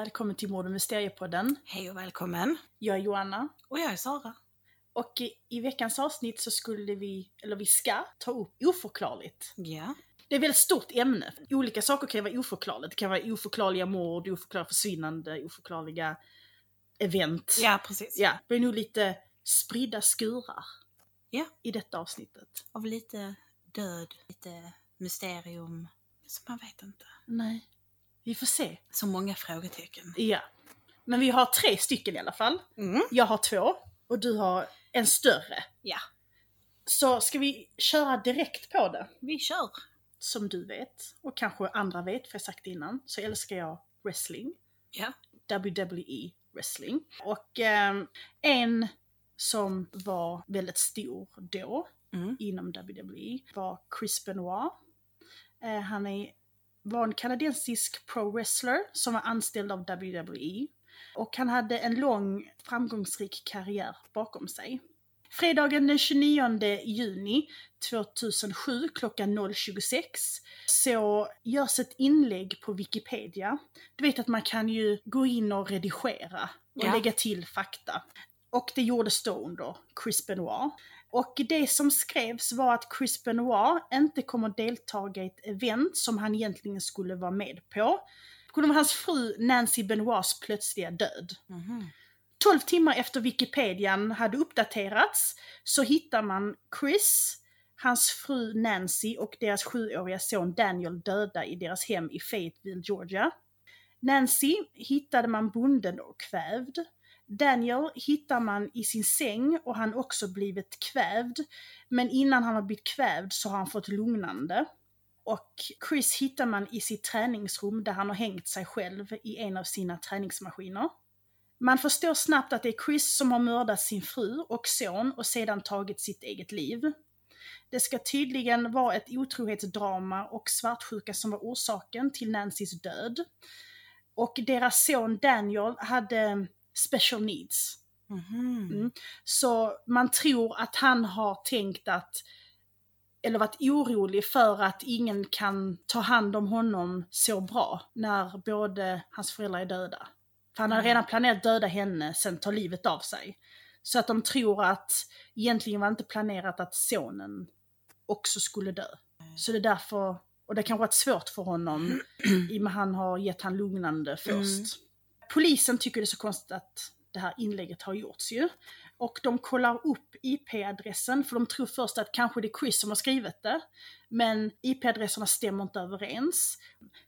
välkommen till Mord och Mysteriepodden. Hej och välkommen. Jag är Joanna. Och jag är Sara. Och i, i veckans avsnitt så skulle vi, eller vi ska, ta upp oförklarligt. Ja. Det är ett väldigt stort ämne. Olika saker kan vara oförklarligt. Det kan vara oförklarliga mord, oförklarliga försvinnande, oförklarliga event. Ja, precis. Ja, det är nog lite spridda skurar Ja. i detta avsnittet. Av lite död, lite mysterium. Så man vet inte. Nej. Vi får se. Så många frågetecken. Ja. Men vi har tre stycken i alla fall. Mm. Jag har två och du har en större. Ja. Så ska vi köra direkt på det? Vi kör. Som du vet, och kanske andra vet, för jag sagt det innan, så älskar jag wrestling. Ja. WWE wrestling. Och ehm, en som var väldigt stor då Mm. inom WWE var Chris Benoit. Eh, han är, var en kanadensisk pro-wrestler som var anställd av WWE. Och han hade en lång framgångsrik karriär bakom sig. Fredagen den 29 juni 2007 klockan 0.26 så görs ett inlägg på Wikipedia. Du vet att man kan ju gå in och redigera och Ja. lägga till fakta. Och det gjordes då under Chris Benoit. Och det som skrevs var att Chris Benoit inte kommer delta i ett event som han egentligen skulle vara med på. På grund av hans fru Nancy Benoits plötsliga död. Mhm. 12 timmar efter Wikipedian hade uppdaterats så hittar man Chris, hans fru Nancy och deras sjuåriga son Daniel döda i deras hem i Fayetteville, Georgia. Nancy hittade man bunden och kvävd. Daniel hittar man i sin säng och han också blivit kvävd. Men innan han har blivit kvävd så har han fått lugnande. Och Chris hittar man i sitt träningsrum där han har hängt sig själv i en av sina träningsmaskiner. Man förstår snabbt att det är Chris som har mördat sin fru och son och sedan tagit sitt eget liv. Det ska tydligen vara ett otrohetsdrama och svartsjuka som var orsaken till Nancys död. Och deras son Daniel hade special needs. Mhm. Mm. Så man tror att han har tänkt att, eller varit orolig för att ingen kan ta hand om honom så bra när både hans föräldrar är döda. För han hade Mm. redan planerat döda henne, sen ta livet av sig. Så att de tror att egentligen var inte planerat att sonen också skulle dö. Så det är därför, och det kan varit svårt för honom i och med att han har gett han lugnande först. Mm. Polisen tycker det är så konstigt att det här inlägget har gjorts ju. Och de kollar upp IP-adressen för de tror först att kanske det är Chris som har skrivit det. Men IP-adresserna stämmer inte överens.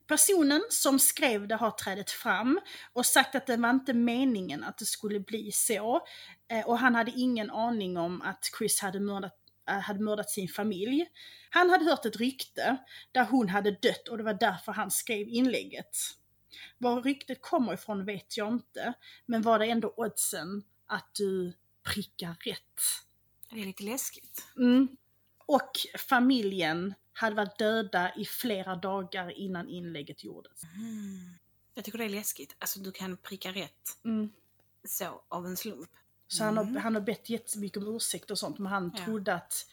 Personen som skrev det har trädit fram och sagt att det var inte meningen att det skulle bli så. Eh, Och han hade ingen aning om att Chris hade mördat, eh, hade mördat sin familj. Han hade hört ett rykte där hon hade dött och det var därför han skrev inlägget. Var ryktet kommer ifrån vet jag inte, men var det ändå oddsen att du prickar rätt? Det är lite läskigt. Mm. Och familjen hade varit döda i flera dagar innan inlägget gjordes. Mm. Jag tycker det är läskigt. Alltså du kan pricka rätt Mm. så av en slump. Så han, har, Mm. han har bett jättemycket om ursäkt och sånt, men han Ja. trodde att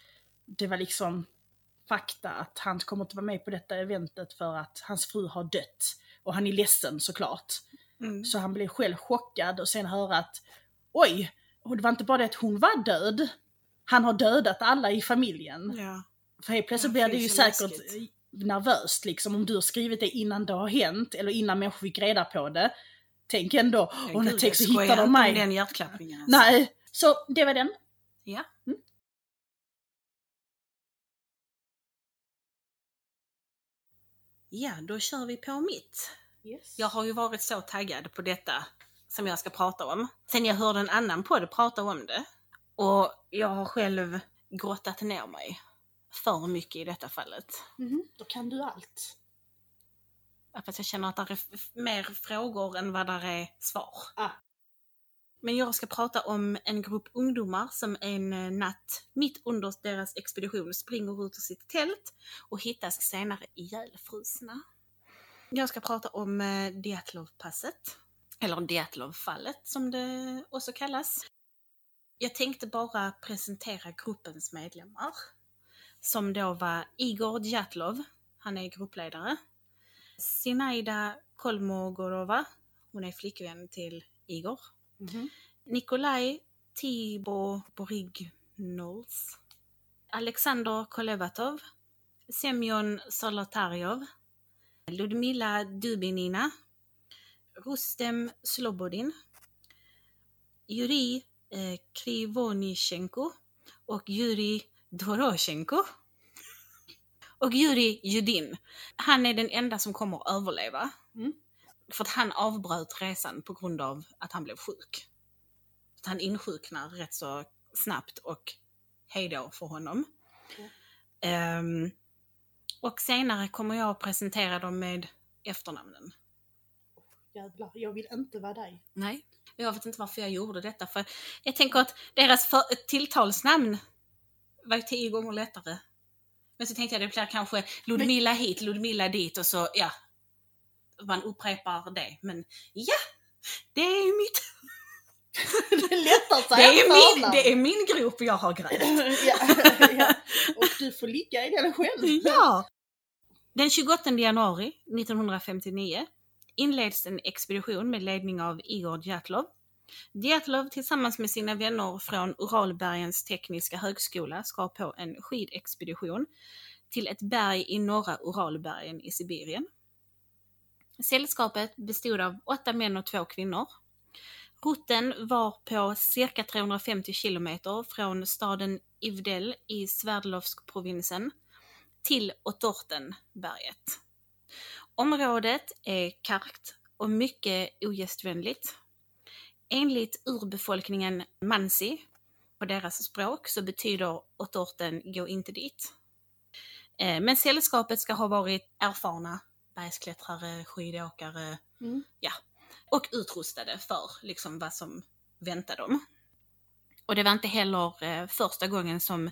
det var liksom fakta att han kommer inte vara med på detta eventet för att hans fru har dött. Och han är ledsen såklart. Mm. Så han blev själv chockad och sen höra att oj, det var inte bara det att hon var död, han har dödat alla i familjen. Ja. För helt plötsligt Ja, blir det ju säkert läskigt. nervöst liksom om du har skrivit det innan det har hänt eller innan människor fick reda på det. Tänk ändå, Ja, gud, tänk så hittar de om mig. den hjärtklappningen. alltså. Nej, så det var den. Ja. Mm. Ja, då kör vi på mitt. Yes. Jag har ju varit så taggad på detta som jag ska prata om. Sen jag hörde en annan på det prata om det. Och jag har själv grottat ner mig för mycket i detta fallet. Mhm, Då kan du allt. Ja, Fast jag känner att det är mer frågor än vad där är svar. Ah. Men jag ska prata om en grupp ungdomar som en eh, natt mitt under deras expedition springer ut ur sitt tält och hittas senare ihjälfrusna. Jag ska prata om eh, eller Dyatlov-fallet som det också kallas. Jag tänkte bara presentera gruppens medlemmar. Som då var Igor Djatlov, han är gruppledare. Sinaida Kolmogorova, Hon är flickvän till Igor. Mhm. Nikolaj Tibo Borignols. Alexander Kolevatov. Semyon Solotaryov. Ludmila Dubinina. Rustem Slobodin. Yuri eh, Krivonichenko och Yuri Doroshenko. Och Yuri Judin. Han är den enda som kommer att överleva. Mm. För att han avbröt resan på grund av att han blev sjuk. Att han insjuknar rätt så snabbt och hejdå för honom. Okej. Ehm, och senare kommer jag att presentera dem med efternamnen. Jävlar, jag vill inte vara dig. Nej, jag vet inte varför jag gjorde detta. För jag tänker att deras för, tilltalsnamn var ju tio gånger lättare. Men så tänkte jag det blir kanske Ludmilla hit, Ludmilla dit och så, ja. Man upprepar det. Men ja, det är mitt, det är lättare att det är min, det är min grop jag har grävt. ja, ja. Och du får ligga i den själv. Ja! Den 28 januari 1959 inleds en expedition med ledning av Igor Djatlov. Djatlov tillsammans med sina vänner från Uralbergens tekniska högskola ska på en skidexpedition till ett berg i norra Uralbergen i Sibirien. Sällskapet bestod av åtta män och två kvinnor. Rutten var på cirka 350 kilometer från staden Ivdel i Sverdlovsk-provinsen till Otortenberget. Området är kargt och mycket ogästvänligt. Enligt urbefolkningen Mansi, på deras språk, så betyder Otorten gå inte dit. Eh, Men sällskapet ska ha varit erfarna bergsklättrare, skidåkare Mm. Och utrustade för liksom vad som väntar dem. Och det var inte heller eh, första gången som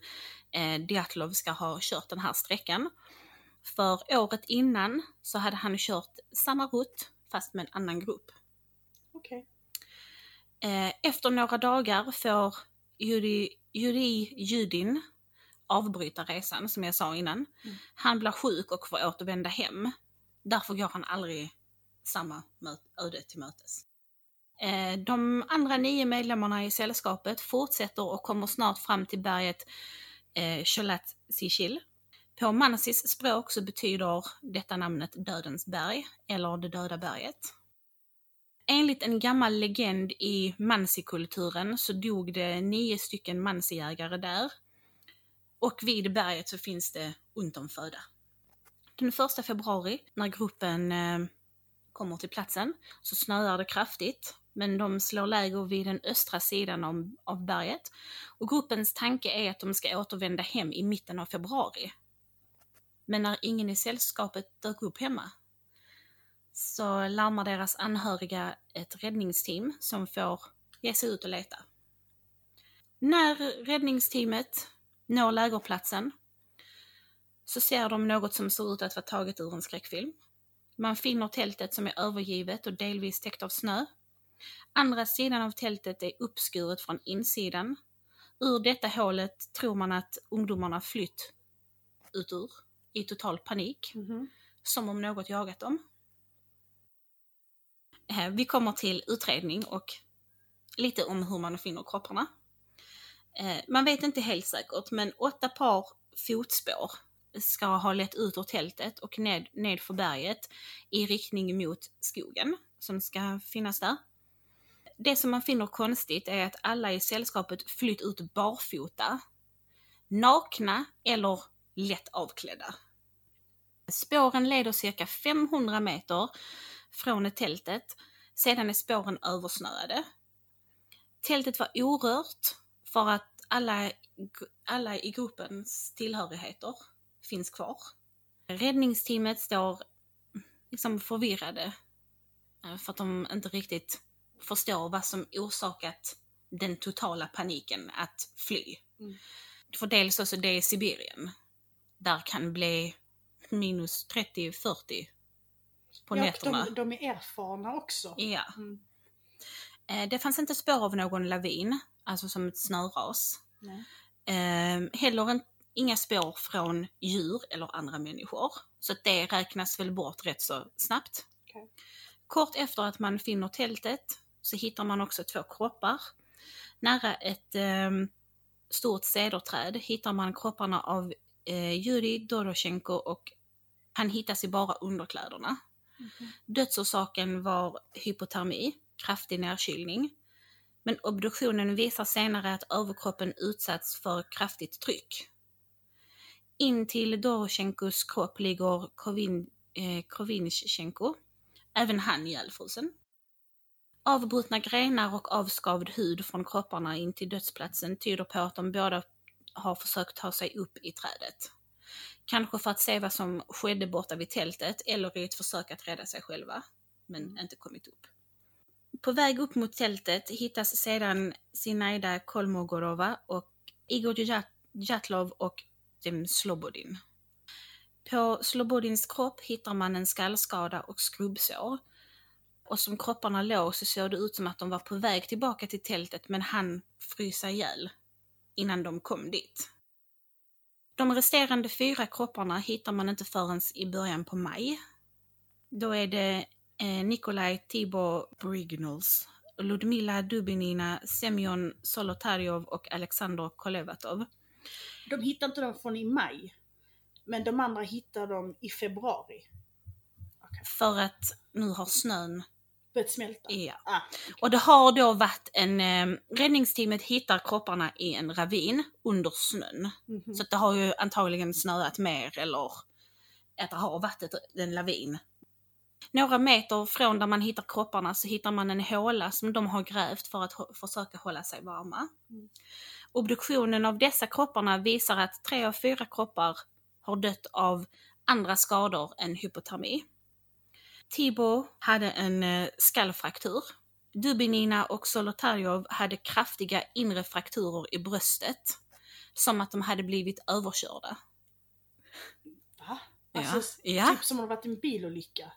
eh, Djatlov ska ha kört den här sträckan. För året innan så hade han kört samma rutt fast med en annan grupp. Okej. Eh, efter några dagar får Yuri, Yuri Judin avbryta resan, som jag sa innan. Mm. Han blir sjuk och får återvända hem. Därför går han aldrig samma öde till mötes. Eh, de andra nio medlemmarna i sällskapet fortsätter och kommer snart fram till berget eh, Cholat Sichil. På mansis språk så betyder detta namnet Dödens berg, eller det döda berget. Enligt en gammal legend i mansikulturen så dog det nio stycken mansijägare där. Och vid berget så finns det ont om föda. Den första februari, när gruppen eh, kommer till platsen, så snöar det kraftigt. Men de slår läger vid den östra sidan av, av berget. Och gruppens tanke är att de ska återvända hem i mitten av februari. Men när ingen i sällskapet dök upp hemma så larmar deras anhöriga ett räddningsteam som får ge sig ut och leta. När räddningsteamet når lägerplatsen så ser de något som ser ut att vara taget ur en skräckfilm. Man finner tältet som är övergivet och delvis täckt av snö. Andra sidan av tältet är uppskuret från insidan. Ur detta hålet tror man att ungdomarna flytt ut ur i total panik, Mhm. som om något jagat dem. Eh, Vi kommer till utredning och lite om hur man finner kropparna. Eh, Man vet inte helt säkert, men åtta par fotspår ska ha lett ut ur tältet och ned, ned för berget i riktning mot skogen som ska finnas där. Det som man finner konstigt är att alla i sällskapet flytt ut barfota, nakna eller lätt avklädda. Spåren leder cirka 500 meter från tältet, sedan är spåren översnöade. Tältet var orört för att alla, alla i gruppens tillhörigheter finns kvar. Räddningsteamet står liksom förvirrade eh, för att de inte riktigt förstår vad som orsakat den totala paniken att fly. Mm. För dels också det är Sibirien. Där kan bli minus 30-40 på Ja, nätterna. de, de är erfarna också. Ja. Mm. Eh, Det fanns inte spår av någon lavin, alltså som ett snöras. Nej. Eh, heller en, inga spår från djur eller andra människor. Så det räknas väl bort rätt så snabbt. Okej. Kort efter att man finner tältet så hittar man också två kroppar. Nära ett eh, stort cederträd hittar man kropparna av eh, Jurij Doroshenko och han hittas i bara underkläderna. Mhm. Dödsorsaken var hypotermi, kraftig nedkylning. Men obduktionen visar senare att överkroppen utsatts för kraftigt tryck. In till Doroshenkos kropp ligger Krovin, eh, Krovinchenko, även han ihjälfrusen. Avbrutna grenar och avskavd hud från kropparna in till dödsplatsen tyder på att de båda har försökt ta sig upp i trädet. Kanske för att se vad som skedde borta vid tältet eller i ett försök att rädda sig själva, men inte kommit upp. På väg upp mot tältet hittas sedan Sinaida Kolmogorova och Igor Jatlov Djatlov och dem Slobodin. På Slobodins kropp hittar man en skallskada och skrubbsår. Och som kropparna låg så såg det ut som att de var på väg tillbaka till tältet men han frysa ihjäl innan de kom dit. De resterande fyra kropparna hittar man inte förrän i början på maj. Då är det eh, Nikolaj Tibor Brignals, Ludmila Dubinina, Semyon Solotaryov och Alexander Kolevatov. De hittar inte dem från i maj. Men de andra hittar de i februari. För att nu har snön Börjat smälta. Ja. Ah, Och det har då varit en... Eh, räddningsteamet hittar kropparna i en ravin under snön. mhm. Så att det har ju antagligen snöat mer eller att det har varit ett, en lavin. Några meter från där man hittar kropparna så hittar man en håla som de har grävt för att försöka hålla sig varma. Mm. Obduktionen av dessa kropparna visar att tre av fyra kroppar har dött av andra skador än hypotermi. Tibo hade en eh, skallfraktur. Dubinina och Solotaryov hade kraftiga inre frakturer i bröstet. Som att de hade blivit överkörda. Va? Alltså, ja. typ som om det varit en bilolycka.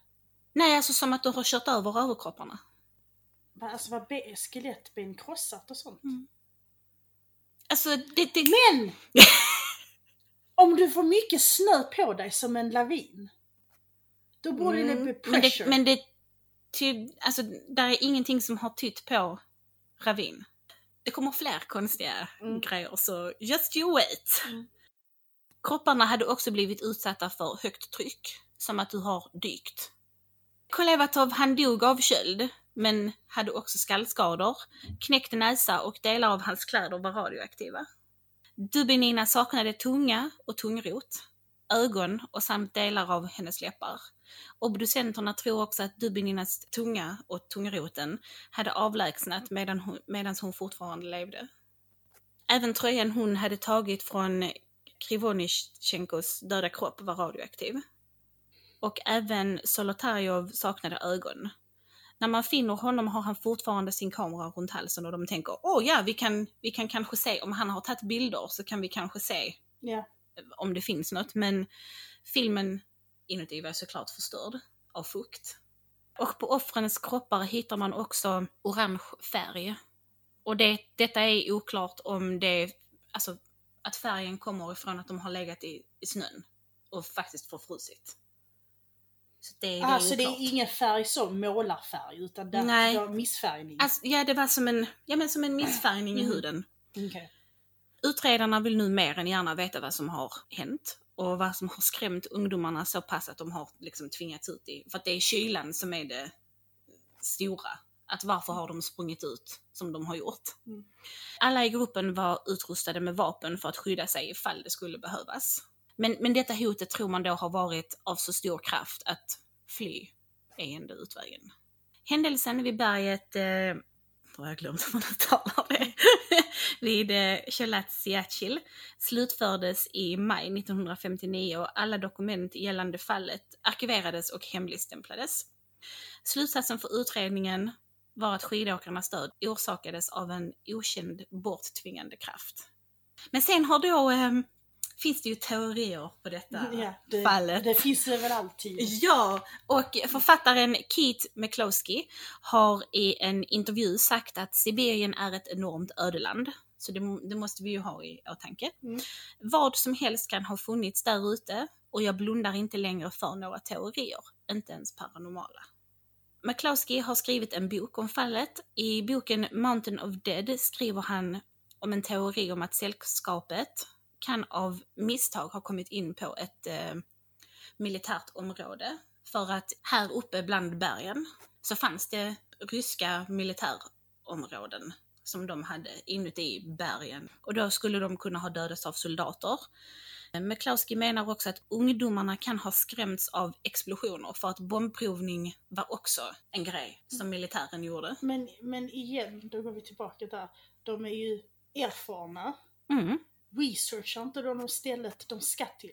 Nej, alltså som att du har kört över överkropparna. Va, Alltså var be- skelettben krossat och sånt. Mm. Alltså, det... det Men! om du får mycket snö på dig som en lavin. Då borde det Mm, bli men pressure. det, men det ty, alltså, där är ingenting som har tytt på ravin. Det kommer fler konstiga Mm. grejer, så just you wait. Mm. Kropparna hade också blivit utsatta för högt tryck, som att du har dykt. Kolevatov han dog av köld, men hade också skallskador, knäckt näsa och delar av hans kläder var radioaktiva. Dubinina saknade tunga och tungrot, ögon och samt delar av hennes läppar. Obducenterna tror också att Dubininas tunga och tungroten hade avlägsnat medan hon, hon fortfarande levde. Även tröjan hon hade tagit från Krivonichenkos döda kropp var radioaktiv. Och även Solotarjov saknade ögon. När man finner honom har han fortfarande sin kamera runt halsen och de tänker åh ja, vi kan, vi kan kanske se, om han har tagit bilder så kan vi kanske se Ja. om det finns något. Men filmen inuti var såklart förstörd av fukt. Och på offrens kroppar hittar man också orange färg. Och det, detta är oklart om det, alltså att färgen kommer ifrån att de har legat i, i snön och faktiskt förfrusit. Så det, det är Alltså det oklart. är ingen färg som målarfärg utan det, Nej. det var missfärgning. Alltså, ja, det var som en, ja, men som en missfärgning i Mm. huden. Okej. Utredarna vill nu mer än gärna veta vad som har hänt och vad som har skrämt ungdomarna så pass att de har liksom tvingats ut i, för att det är kylan som är det stora. Att varför har de sprungit ut som de har gjort? Mm. Alla i gruppen var utrustade med vapen för att skydda sig ifall det skulle behövas. Men, men detta hotet tror man då har varit av så stor kraft att fly är enda utvägen. Händelsen vid berget, eh, har jag glömt hur man uttalar det, vid eh, slutfördes i maj 1959 och alla dokument gällande fallet arkiverades och hemligstämplades. Slutsatsen för utredningen var att skidåkarnas död orsakades av en okänd borttvingande kraft. Men sen har då, eh, finns det ju teorier på detta Ja, det, fallet. det finns det väl alltid. Ja, och författaren Keith McCloskey har i en intervju sagt att Sibirien är ett enormt ödeland. Så det, det måste vi ju ha i åtanke. Mm. Vad som helst kan ha funnits där ute och jag blundar inte längre för några teorier, inte ens paranormala. McCloskey har skrivit en bok om fallet. I boken Mountain of Dead skriver han om en teori om att sällskapet kan av misstag ha kommit in på ett eh, militärt område. För att här uppe bland bergen så fanns det ryska militärområden som de hade inuti bergen. Och då skulle de kunna ha dödats av soldater. McCloskey menar också att ungdomarna kan ha skrämts av explosioner för att bombprovning var också en grej som militären gjorde. Men, men igen, då går vi tillbaka där. De är ju erfarna. Mm. Researchar inte de stället de ska till?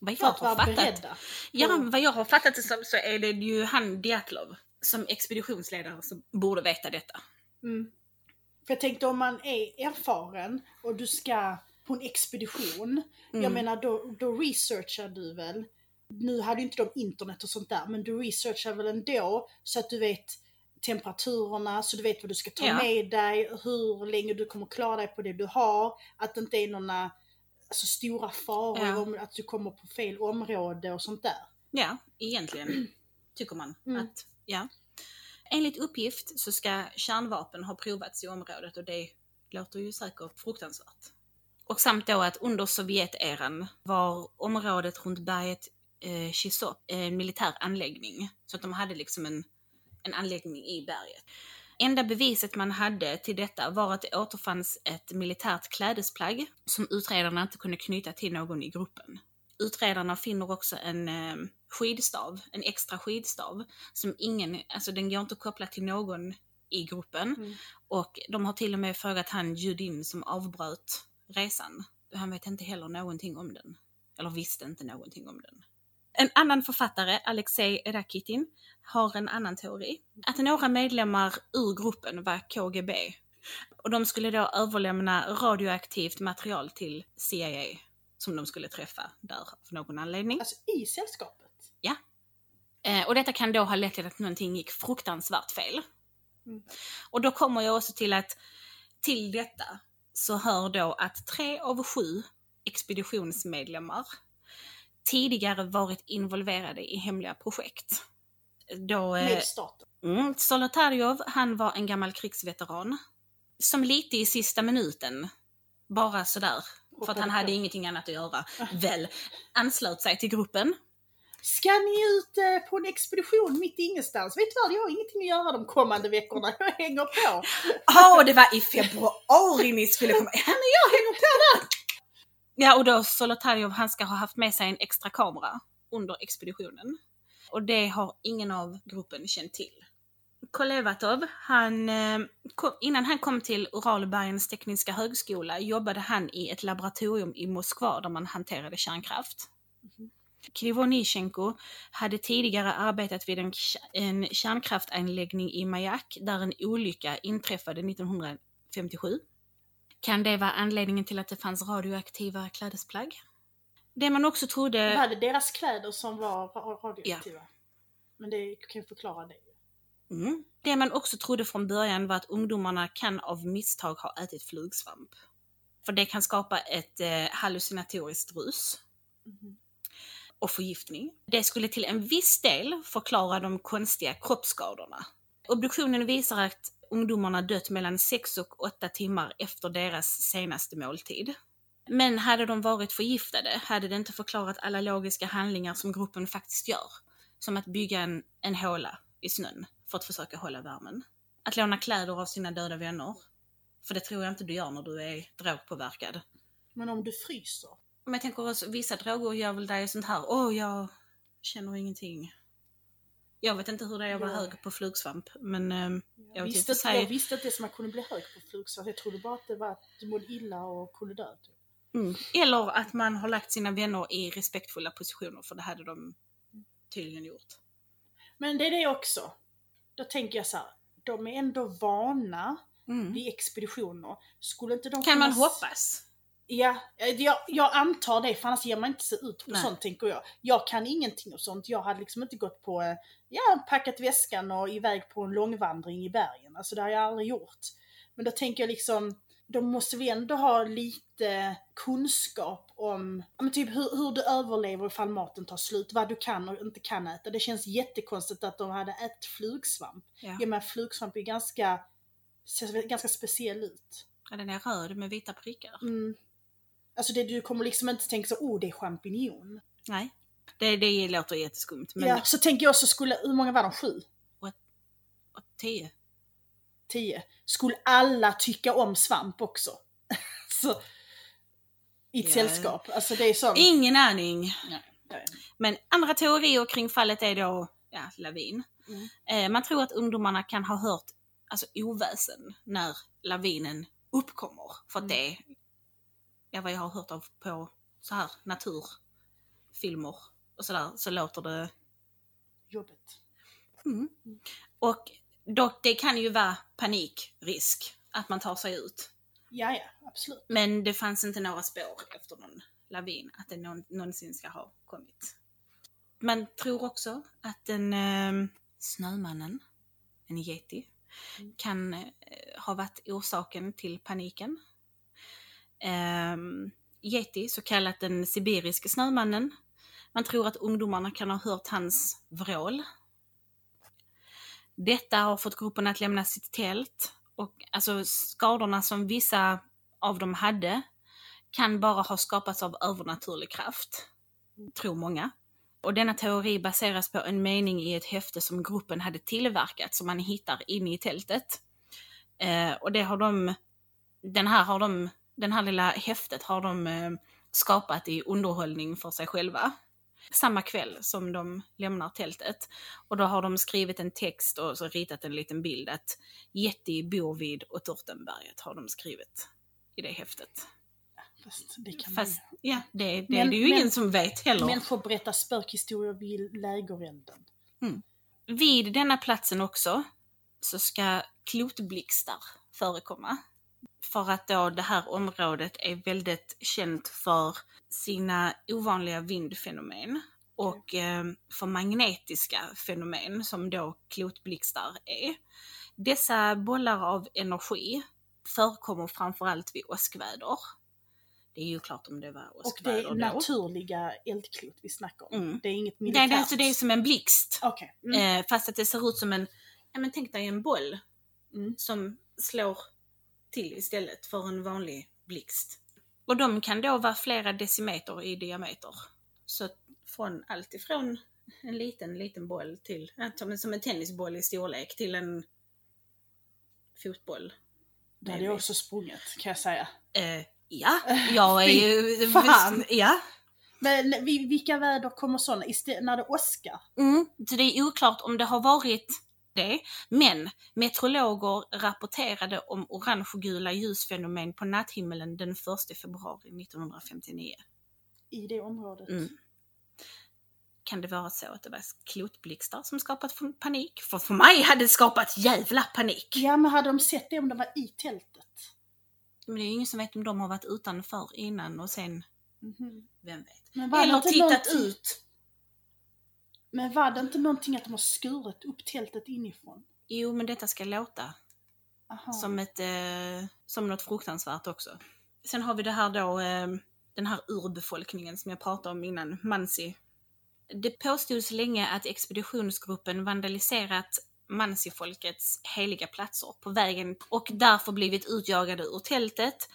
Vad För jag att har vara fattat, beredda. ja, på- vad jag har fattat det som så är det ju han Diatlov som expeditionsledare som borde veta detta. Mm. För jag tänkte om man är erfaren och du ska på en expedition. Jag Mm. menar då, då researchar du väl. Nu hade ju inte de internet och sånt där men du researchar väl ändå så att du vet temperaturerna, så du vet vad du ska ta Ja. med dig, hur länge du kommer klara dig på det du har. Att det inte är några alltså, stora faror, Ja. om att du kommer på fel område och sånt där. Ja, egentligen tycker man Mm. att, ja. Enligt uppgift så ska kärnvapen ha provats i området och det låter ju säkert fruktansvärt. Och samt då att under Sovjeteran var området runt berget eh, Chisop en militär anläggning. Så att de hade liksom en, en anläggning i berget. Enda beviset man hade till detta var att det återfanns ett militärt klädesplagg som utredarna inte kunde knyta till någon i gruppen. Utredarna finner också en eh, skidstav, en extra skidstav, som ingen, alltså den går inte att koppla till någon i gruppen. Mm. Och de har till och med frågat han Judin som avbröt resan. Han vet inte heller någonting om den. Eller visste inte någonting om den. En annan författare, Alexej Rakitin, har en annan teori. Att några medlemmar ur gruppen var KGB. Och de skulle då överlämna radioaktivt material till CIA som de skulle träffa där av någon anledning. Alltså i sällskapet. Eh, och detta kan då ha lett till att någonting gick fruktansvärt fel. Mm. Och då kommer jag också till att till detta så hör då att tre av sju expeditionsmedlemmar tidigare varit involverade i hemliga projekt. Då, eh, Med staten. Mm, Solotarjov, han var en gammal krigsveteran. Som lite i sista minuten, bara sådär, för att han hade ingenting annat att göra, väl, anslöt sig till gruppen. Ska ni ut eh, på en expedition mitt i ingenstans? Vet du vad, jag har ingenting att göra de kommande veckorna. Jag hänger på. Ja, det var i februari ni skulle komma. Ja, men jag hänger på där! Ja, och då Solotarjov, han ska ha haft med sig en extra kamera under expeditionen. Och det har ingen av gruppen känt till. Kolevatov, han, eh, innan han kom till Uralbergens tekniska högskola jobbade han i ett laboratorium i Moskva där man hanterade kärnkraft. Krivonichenko hade tidigare arbetat vid en, en kärnkraftanläggning i Majak där en olycka inträffade 1957. Kan det vara anledningen till att det fanns radioaktiva klädesplagg? Det man också trodde... Var det deras kläder som var ra- radioaktiva? Men det kan ju förklara det. Mm. Det man också trodde från början var att ungdomarna kan av misstag ha ätit flugsvamp. För det kan skapa ett eh, hallucinatoriskt rus Mhm. och förgiftning. Det skulle till en viss del förklara de konstiga kroppsskadorna. Obduktionen visar att ungdomarna dött mellan 6 och 8 timmar efter deras senaste måltid. Men hade de varit förgiftade hade det inte förklarat alla logiska handlingar som gruppen faktiskt gör. Som att bygga en, en håla i snön för att försöka hålla värmen. Att låna kläder av sina döda vänner. För det tror jag inte du gör när du är drogpåverkad. Men om du fryser? Men jag tänker också, vissa droger gör väl dig sånt här, åh jag känner ingenting. Jag vet inte hur det är att vara Ja. hög på flugsvamp, men ehm, Jag, visste, inte, jag visste inte ens att man kunde bli hög på flugsvamp. Jag trodde bara att det var att du mådde illa och kunde dö. Typ. mm. Eller att man har lagt sina vänner i respektfulla positioner, för det hade de tydligen gjort. Men det är det också. Då tänker jag så här. De är ändå vana Mm. vid expeditioner. Skulle inte de Kan man hoppas? Ja, jag, jag antar det för annars ger man inte sig ut på Nej. sånt tänker jag. Jag kan ingenting om sånt. Jag hade liksom inte gått på, eh, ja, packat väskan och iväg på en långvandring i bergen. Alltså det har jag aldrig gjort. Men då tänker jag liksom, de måste väl ändå ha lite kunskap om typ hur, hur du överlever ifall maten tar slut, vad du kan och inte kan äta. Det känns jättekonstigt att de hade ätit flugsvamp. Ja. Ja men flugsvamp är ganska, ser ganska speciell ut. Ja, Den är röd med vita prickar. Mm. Alltså det, du kommer liksom inte tänka så, oh det är champinjon. Nej, det, det låter jätteskumt. Men Ja, så tänker jag så skulle, hur många var de? Sju? och tio. Tio? Skulle alla tycka om svamp också? så, I ett Ja. sällskap. Alltså det är så. Ingen aning. Nej, Men andra teorier kring fallet är då ja, lavin. Mm. Eh, man tror att ungdomarna kan ha hört alltså, oväsen när lavinen uppkommer. För att Mm. det ja, vad jag har hört av på så här naturfilmer och sådär så låter det Jobbigt. Mm. Och dock, det kan ju vara panikrisk att man tar sig ut. Ja, ja, absolut. Men det fanns inte några spår efter någon lavin, att den någon, någonsin ska ha kommit. Man tror också att den eh, snömannen, en yeti, Mm. kan eh, ha varit orsaken till paniken. Eh, yeti, så kallat den sibiriske snömannen. Man tror att ungdomarna kan ha hört hans vrål. Detta har fått gruppen att lämna sitt tält och alltså skadorna som vissa av dem hade kan bara ha skapats av övernaturlig kraft, tror många. Och denna teori baseras på en mening i ett häfte som gruppen hade tillverkat som man hittar inne i tältet. Eh, och det har de, den här har de, den här lilla häftet har de eh, skapat i underhållning för sig själva. Samma kväll som de lämnar tältet. Och då har de skrivit en text och så ritat en liten bild att Yeti bor vid Ottertenberget har de skrivit i det häftet. Fast det kan Fast man ja, det, det, Men- det är ju men- ingen som vet heller. ju. Människor berättar spökhistorier vid lägerelden. Vid denna platsen också så ska klotblixtar förekomma. För att då det här området är väldigt känt för sina ovanliga vindfenomen och eh, för magnetiska fenomen som då klotblixtar är. Dessa bollar av energi förekommer framförallt vid åskväder. Det är ju klart om det var Och åskväder det är då. naturliga eldklot vi snackar om. Mm. Det är inget Det, militärt. är, alltså, det är som en blixt. Okej. Mm. Eh, fast att det ser ut som en, ja men tänk dig en boll Mm. som slår till istället för en vanlig blixt. Och de kan då vara flera decimeter i diameter. Så från allt ifrån en liten, liten boll till, som, en, tennisboll i storlek till en fotboll. Det hade jag också sprungit kan jag säga. Eh, ja, jag är ju... Fan. Ja. Men vi- vilka väder kommer sådana? När det åskar? Mm, så det är oklart om det har varit det, men meteorologer rapporterade om orange-gula ljusfenomen på natthimmelen den 1 februari 1959. I det området? Mm. Kan det vara så att det var klotblixtar som skapat panik? För för mig hade det skapat jävla panik! Ja men hade de sett det om de var i tältet? Men det är ju ingen som vet om de har varit utanför innan och sen, Mhm. vem vet? Eller tittat ut! Men var det inte någonting att de har skurit upp tältet inifrån? Jo, men detta ska låta Aha. som, ett, eh, som något fruktansvärt också. Sen har vi det här då, eh, den här urbefolkningen som jag pratade om innan, Mansi. Det påstods länge att expeditionsgruppen vandaliserat Mansi-folkets heliga platser på vägen och därför blivit utjagade ur tältet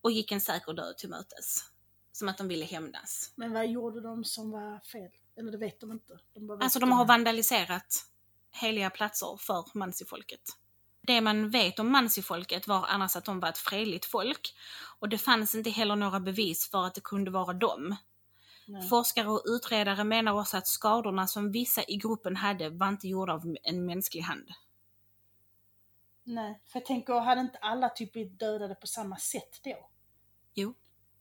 och gick en säker död till mötes. Som att de ville hämnas. Men vad gjorde de som var fel? Eller det vet de inte. De Alltså de har vandaliserat heliga platser för Mansi-folket. Det man vet om Mansi-folket var annars att de var ett fredligt folk och det fanns inte heller några bevis för att det kunde vara dem. Nej. Forskare och utredare menar också att skadorna som vissa i gruppen hade var inte gjorda av en mänsklig hand. Nej, för jag tänker, hade inte alla typ blivit dödade på samma sätt då? Jo,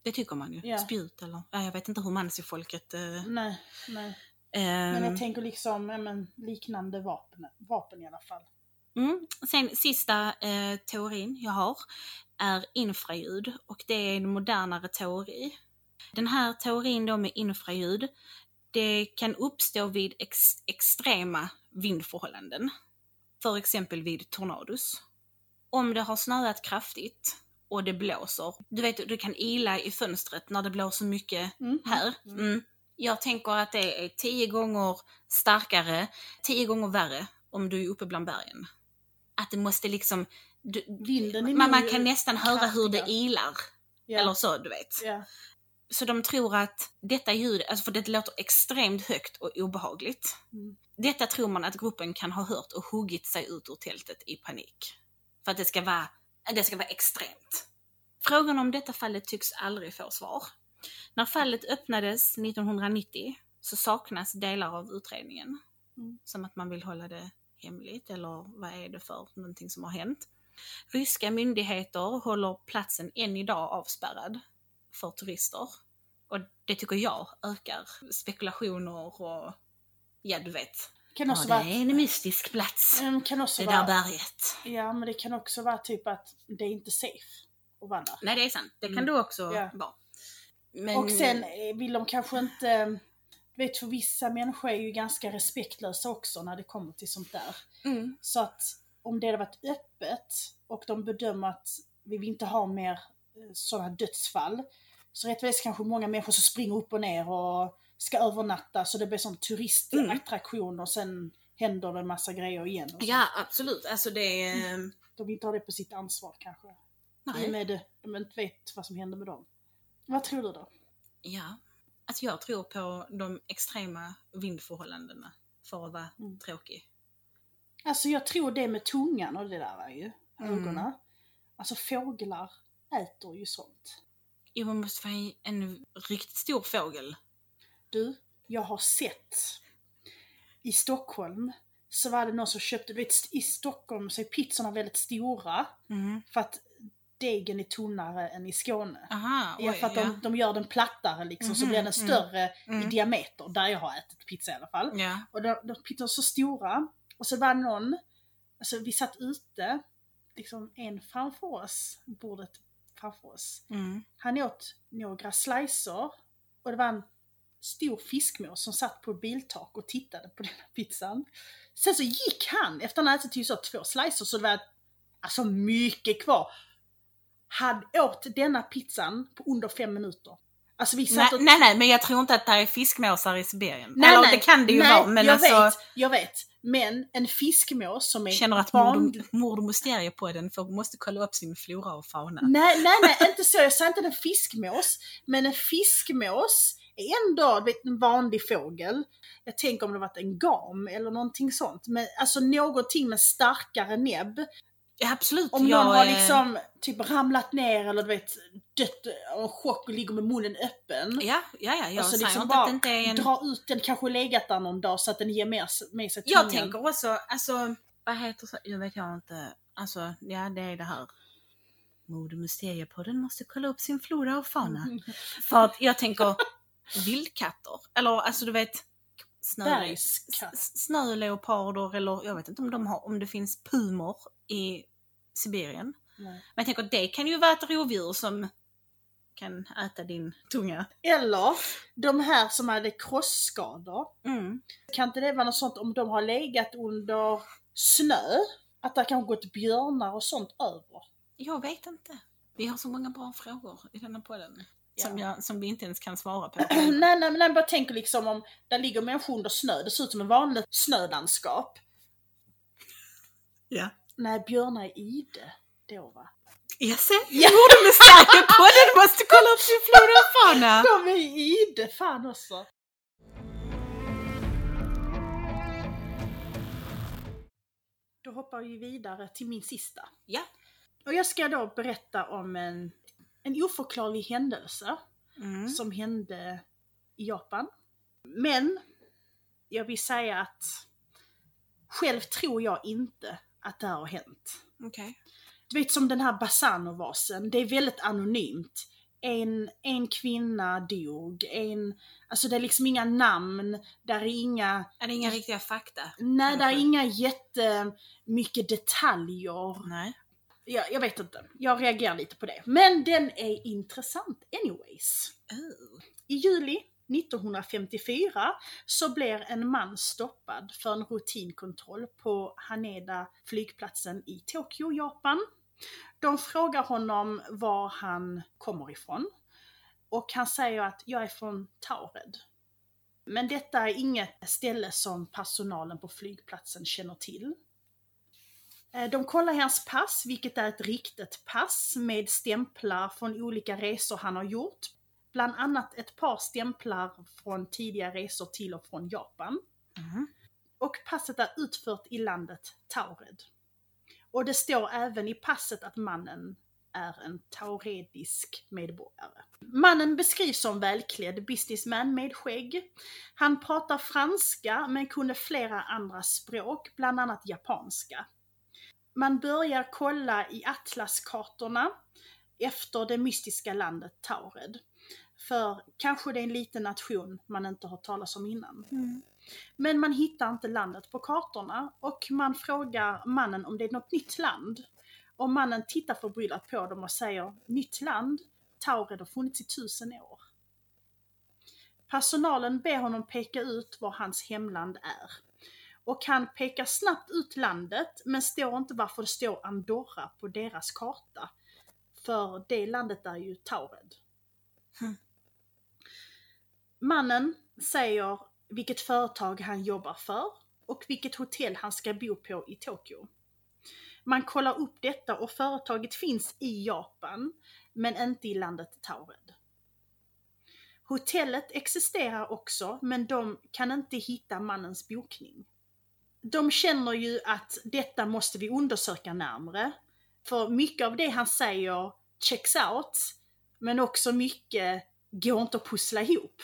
det tycker man ju. Ja. Spjut eller... Ja, jag vet inte hur Mansi-folket... Eh, Nej, nej. ehm, Men jag tänker liksom, ja, men, liknande vapen, vapen i alla fall. Mm. Sen sista eh, teorin jag har är infraljud och det är en modernare teori. Den här teorin då med infraljud, det kan uppstå vid ex extrema vindförhållanden. För exempel vid tornados. Om det har snöat kraftigt och det blåser. Du vet, du kan ila i fönstret när det blåser mycket Mm. här. Mm. Mm. Jag tänker att det är tio gånger starkare, tio gånger värre om du är uppe bland bergen. Att det måste liksom... Du, man, man kan nästan höra hur det kraftiga. ilar. Ja. Eller så, du vet. Ja. Så de tror att detta ljud, alltså för det låter extremt högt och obehagligt. Mm. Detta tror man att gruppen kan ha hört och huggit sig ut ur tältet i panik. För att det ska vara, det ska vara extremt. Frågan om detta fallet tycks aldrig få svar. När fallet öppnades 1990 så saknas delar av utredningen. Mm. Som att man vill hålla det hemligt eller vad är det för någonting som har hänt. Ryska myndigheter håller platsen än idag avspärrad för turister. Och det tycker jag ökar spekulationer och ja, du vet. Kan Ja, också det vara... är en mystisk plats. Kan också Det vara... där berget. Ja, men det kan också vara typ att det är inte safe att vara där. Nej, det är sant. Det kan Mm. du också Ja. vara. Men, Och sen eh, vill de kanske inte... Du vet, för vissa människor är ju ganska respektlösa också när det kommer till sånt där. Mm, Så att om det hade varit öppet och de bedömer att vi vill inte ha mer sådana dödsfall. Så rättvis kanske många människor som springer upp och ner och ska övernatta så det blir sån turistattraktion och sen händer det en massa grejer igen. Ja, absolut. Alltså det är... De vill inte ha det på sitt ansvar kanske. I och Nej. med det, de inte vet vad som händer med dem. Vad tror du då? Ja. Alltså jag tror på de extrema vindförhållandena för att vara Mm. tråkig. Alltså jag tror det med tungan och det där är ju, Mm. ögonen. Alltså fåglar äter ju sånt. Jo, man måste vara en riktigt stor fågel. Du, jag har sett i Stockholm så var det någon som köpte, vet i Stockholm så är pizzorna väldigt stora Mm. för att degen är tunnare än i Skåne. Aha, oj, Ja, för att de, de gör den plattare liksom så Mhm, blir den mm, större i mm. diameter, där jag har ätit pizza i alla fall. Ja. Och de, de pizzorna var så stora. Och så var det någon, alltså vi satt ute, liksom en framför oss, bordet framför oss. Mm. Han åt några slicer och det var en stor fiskmås som satt på biltak och tittade på den här pizzan. Sen så gick han, efter han ätit typ så två slicer, så det var alltså mycket kvar. Han åt denna pizzan på under fem minuter. Alltså vi Nej, satt och... nej, nej, men jag tror inte att det är fiskmåsar i Sibirien. Nej, Eller nej, det kan det ju nej, vara, men jag alltså... vet, jag vet. Men en fiskmås som är känner att mord, och mysteriepodden får, måste kolla upp sin flora och fauna. Nej, nej, nej, inte så. Jag säger inte en fiskmås. Men en fiskmås ändå du vet, en vanlig fågel. Jag tänker om det varit en gam eller någonting sånt. Men alltså någonting med starkare näbb. Absolut. Om jag, någon har eh, liksom typ ramlat ner eller du vet dött av en chock och ligger med munnen öppen. Ja, ja, ja. Jag Alltså säger liksom inte bara att det inte är en... dra ut den, kanske legat där någon dag så att den ger med, med sig Jag tungan. tänker också, alltså, vad heter så? Jag vet jag inte. Alltså, ja det är det här. Och mysteriepodden måste kolla upp sin flora och fauna. Mm. För att jag tänker vildkatter. Eller alltså du vet snö, snöleoparder eller jag vet inte om, de har, om det finns pumor i Sibirien. Nej. Men jag tänker det kan ju vara ett rovdjur som kan äta din tunga. Eller de här som hade krossskador. Mm. Kan inte det vara något sånt om de har legat under snö? Att det kanske gått björnar och sånt över? Jag vet inte. Vi har så många bra frågor i denna podden. Ja. Som, jag, som vi inte ens kan svara på. nej, nej, men jag bara tänker liksom om där ligger människor under snö, det ser ut som ett vanligt snölandskap. ja. Nej, björnar är ide då va? Jag ser. Ja. Mord och mysteriepodden måste kolla upp sin flora och fauna. De är ide fan också! Då hoppar vi vidare till min sista. Ja. Och jag ska då berätta om en, en oförklarlig händelse Mm. som hände i Japan. Men jag vill säga att själv tror jag inte att det här har hänt. Okej. Du vet som den här Bassano-vasen, det är väldigt anonymt. En, en kvinna dog, en, alltså det är liksom inga namn, där är inga, Är det inga riktiga fakta? nej där är inga jättemycket detaljer. Nej. Jag, jag vet inte, jag reagerar lite på det. Men den är intressant anyways. Oh. I juli 1954 så blir en man stoppad för en rutinkontroll på Haneda flygplatsen i Tokyo, Japan. De frågar honom var han kommer ifrån. Och han säger att jag är från Taured. Men detta är inget ställe som personalen på flygplatsen känner till. Eh, De kollar hans pass, vilket är ett riktigt pass med stämplar från olika resor han har gjort. Bland annat ett par stämplar från tidiga resor till och från Japan. Mm. Och passet är utfört i landet Taured. Och det står även i passet att mannen är en tauredisk medborgare. Mannen beskrivs som välklädd businessman med skägg. Han pratar franska men kunde flera andra språk, bland annat japanska. Man börjar kolla i atlaskartorna efter det mystiska landet Taured. För kanske det är en liten nation man inte har talat om innan. Mm. Men man hittar inte landet på kartorna och man frågar mannen om det är något nytt land. Och mannen tittar förbryllat på dem och säger nytt land? Taured har funnits i tusen år. Personalen ber honom peka ut var hans hemland är. Och han pekar snabbt ut landet men står inte varför det står Andorra på deras karta. För det landet är ju Taured. Hmm. Mannen säger vilket företag han jobbar för och vilket hotell han ska bo på i Tokyo. Man kollar upp detta och företaget finns i Japan, men inte i landet Taured. Hotellet existerar också, men de kan inte hitta mannens bokning. De känner ju att detta måste vi undersöka närmre, för mycket av det han säger checks out, men också mycket går inte att pussla ihop.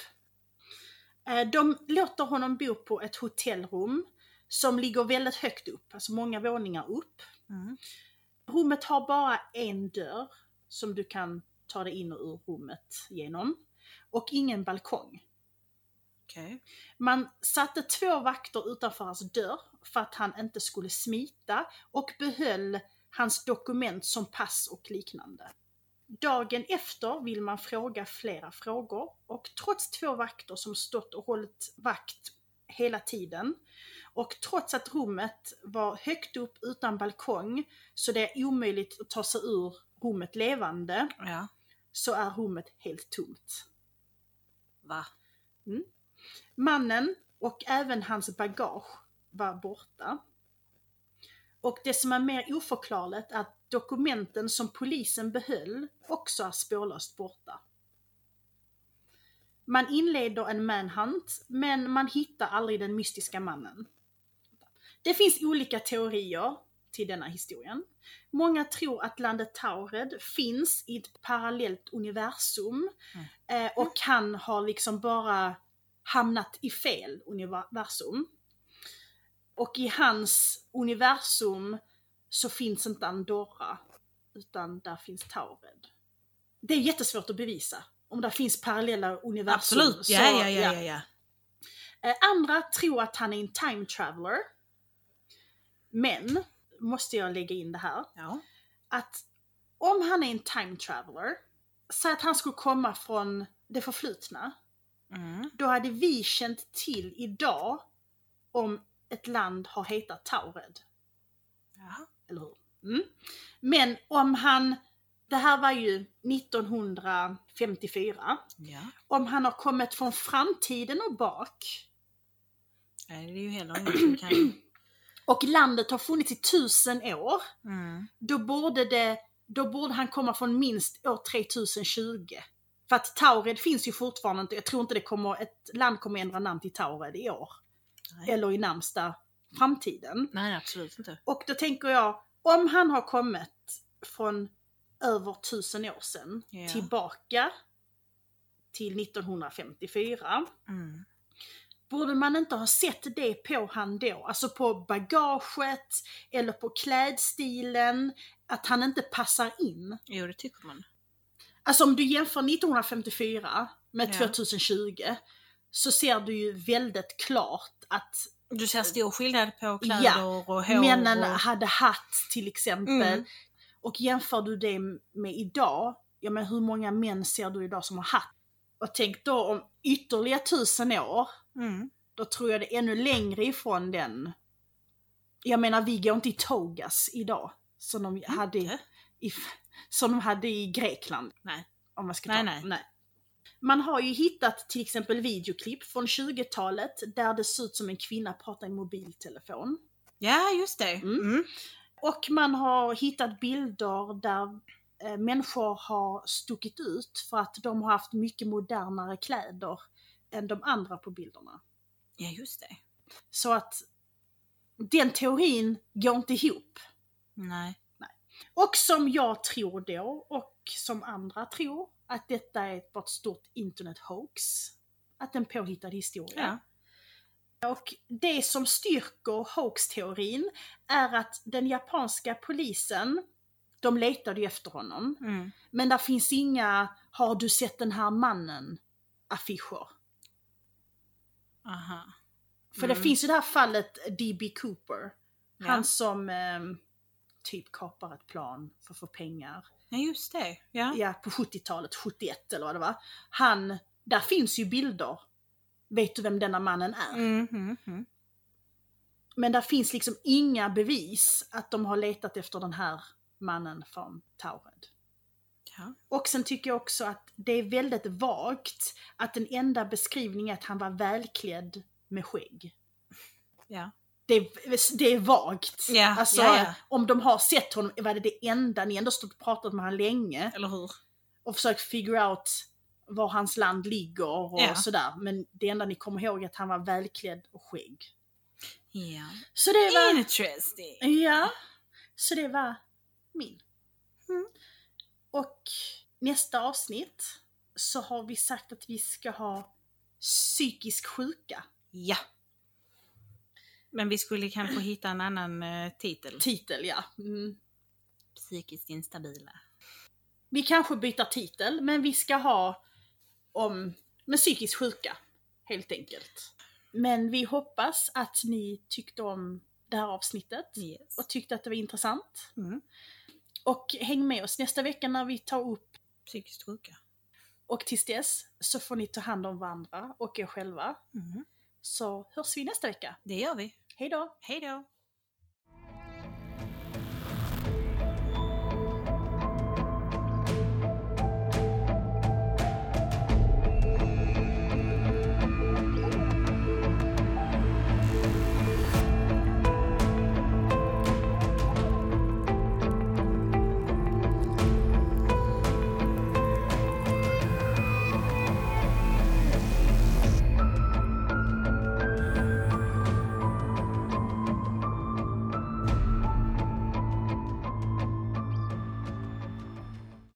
Eh, De låter honom bo på ett hotellrum som ligger väldigt högt upp, alltså många våningar upp. Mm. Rummet har bara en dörr som du kan ta dig in och ur rummet genom. Och ingen balkong. Okej. Man satte två vakter utanför hans dörr för att han inte skulle smita och behöll hans dokument som pass och liknande. Dagen efter vill man fråga flera frågor och trots två vakter som stått och hållit vakt hela tiden och trots att rummet var högt upp utan balkong så det är omöjligt att ta sig ur rummet levande Ja. så är rummet helt tomt. Va? Mannen och även hans bagage var borta. Och det som är mer oförklarligt är att dokumenten som polisen behöll också är spårlöst borta. Man inleder en manhunt, men man hittar aldrig den mystiska mannen. Det finns olika teorier till denna historien. Många tror att landet Taured finns i ett parallellt universum eh, och han har liksom bara hamnat i fel universum. Och i hans universum så finns inte Andorra, utan där finns Taured. Det är jättesvårt att bevisa om det finns parallella universum. Absolut, så- ja, ja, ja, ja, ja. Eh, Andra tror att han är en time traveler. Men, måste jag lägga in det här, ja. att om han är en time traveler, så att han skulle komma från det förflutna, Mm. då hade vi känt till idag om ett land har hetat Taured. Ja. Eller hur? Mm. Men om han, det här var ju 1954, ja. om han har kommit från framtiden och bak Nej, det är ju kan... och landet har funnits i tusen år, Mm. då borde, det, då borde han komma från minst år 3020. För att Taured finns ju fortfarande inte, jag tror inte det kommer, ett land kommer ändra namn till Taured i år. Nej. Eller i närmsta framtiden. Nej, absolut inte. Och då tänker jag, om han har kommit från över tusen år sedan Ja. tillbaka till 1954, Mm. borde man inte ha sett det på han då? Alltså på bagaget eller på klädstilen, att han inte passar in. Jo, det tycker man. Alltså om du jämför 1954 med Ja. 2020 så ser du ju väldigt klart att Du ser stor skillnad på kläder Ja, och hår männen och... hade hatt till exempel. Mm. Och jämför du det med idag, ja men hur många män ser du idag som har hatt? Och tänk då om ytterligare tusen år, Mm. då tror jag det är ännu längre ifrån den. Jag menar vi går inte i togas idag. Som de hade i, som de hade i Grekland. Nej. Om man ska Nej, ta. nej. Man har ju hittat till exempel videoklipp från 20-talet där det ser ut som en kvinna pratar i mobiltelefon. Ja, just det. Mm. Mm. Och man har hittat bilder där eh, människor har stuckit ut för att de har haft mycket modernare kläder än de andra på bilderna. Ja, just det. Så att den teorin går inte ihop. Nej. Och som jag tror då, och som andra tror, att detta är bara ett stort internet hoax. Att en påhittad historia. Ja. Och det som styrker hoax-teorin är att den japanska polisen, de letade ju efter honom. Mm. Men där finns inga “Har du sett den här mannen?” affischer. Aha. För det Mm. finns ju det här fallet D.B. Cooper. Ja. Han som ehm, typ kapar ett plan för att få pengar. Ja, just det. Ja. Ja, på 70-talet, 71 eller vad det var. Han, där finns ju bilder. Vet du vem denna mannen är? Mm, mm, mm. Men där finns liksom inga bevis att de har letat efter den här mannen från Taured. Ja. Och sen tycker jag också att det är väldigt vagt att den enda beskrivningen är att han var välklädd med skägg. Ja. Det är, det är vagt. Ja, alltså, ja, ja. om de har sett honom, var det det enda, ni ändå stått och pratat med honom länge Eller hur? och försökt figure out var hans land ligger och Ja. sådär. Men det enda ni kommer ihåg är att han var välklädd och skägg. Så det var... Interesting. Ja, så det var min. Mm. Och nästa avsnitt så har vi sagt att vi ska ha psykisk sjuka. Ja. Men vi skulle kanske hitta en annan eh, titel. Titel, ja. Mm. Psykiskt instabila. Vi kanske byter titel, men vi ska ha om med psykiskt sjuka. Helt enkelt. Men vi hoppas att ni tyckte om det här avsnittet Yes. och tyckte att det var intressant. Mm. Och häng med oss nästa vecka när vi tar upp Psykiskt sjuka. Och tills dess så får ni ta hand om varandra och er själva. Mm. Så hörs vi nästa vecka. Det gör vi. Hej då! Hej då!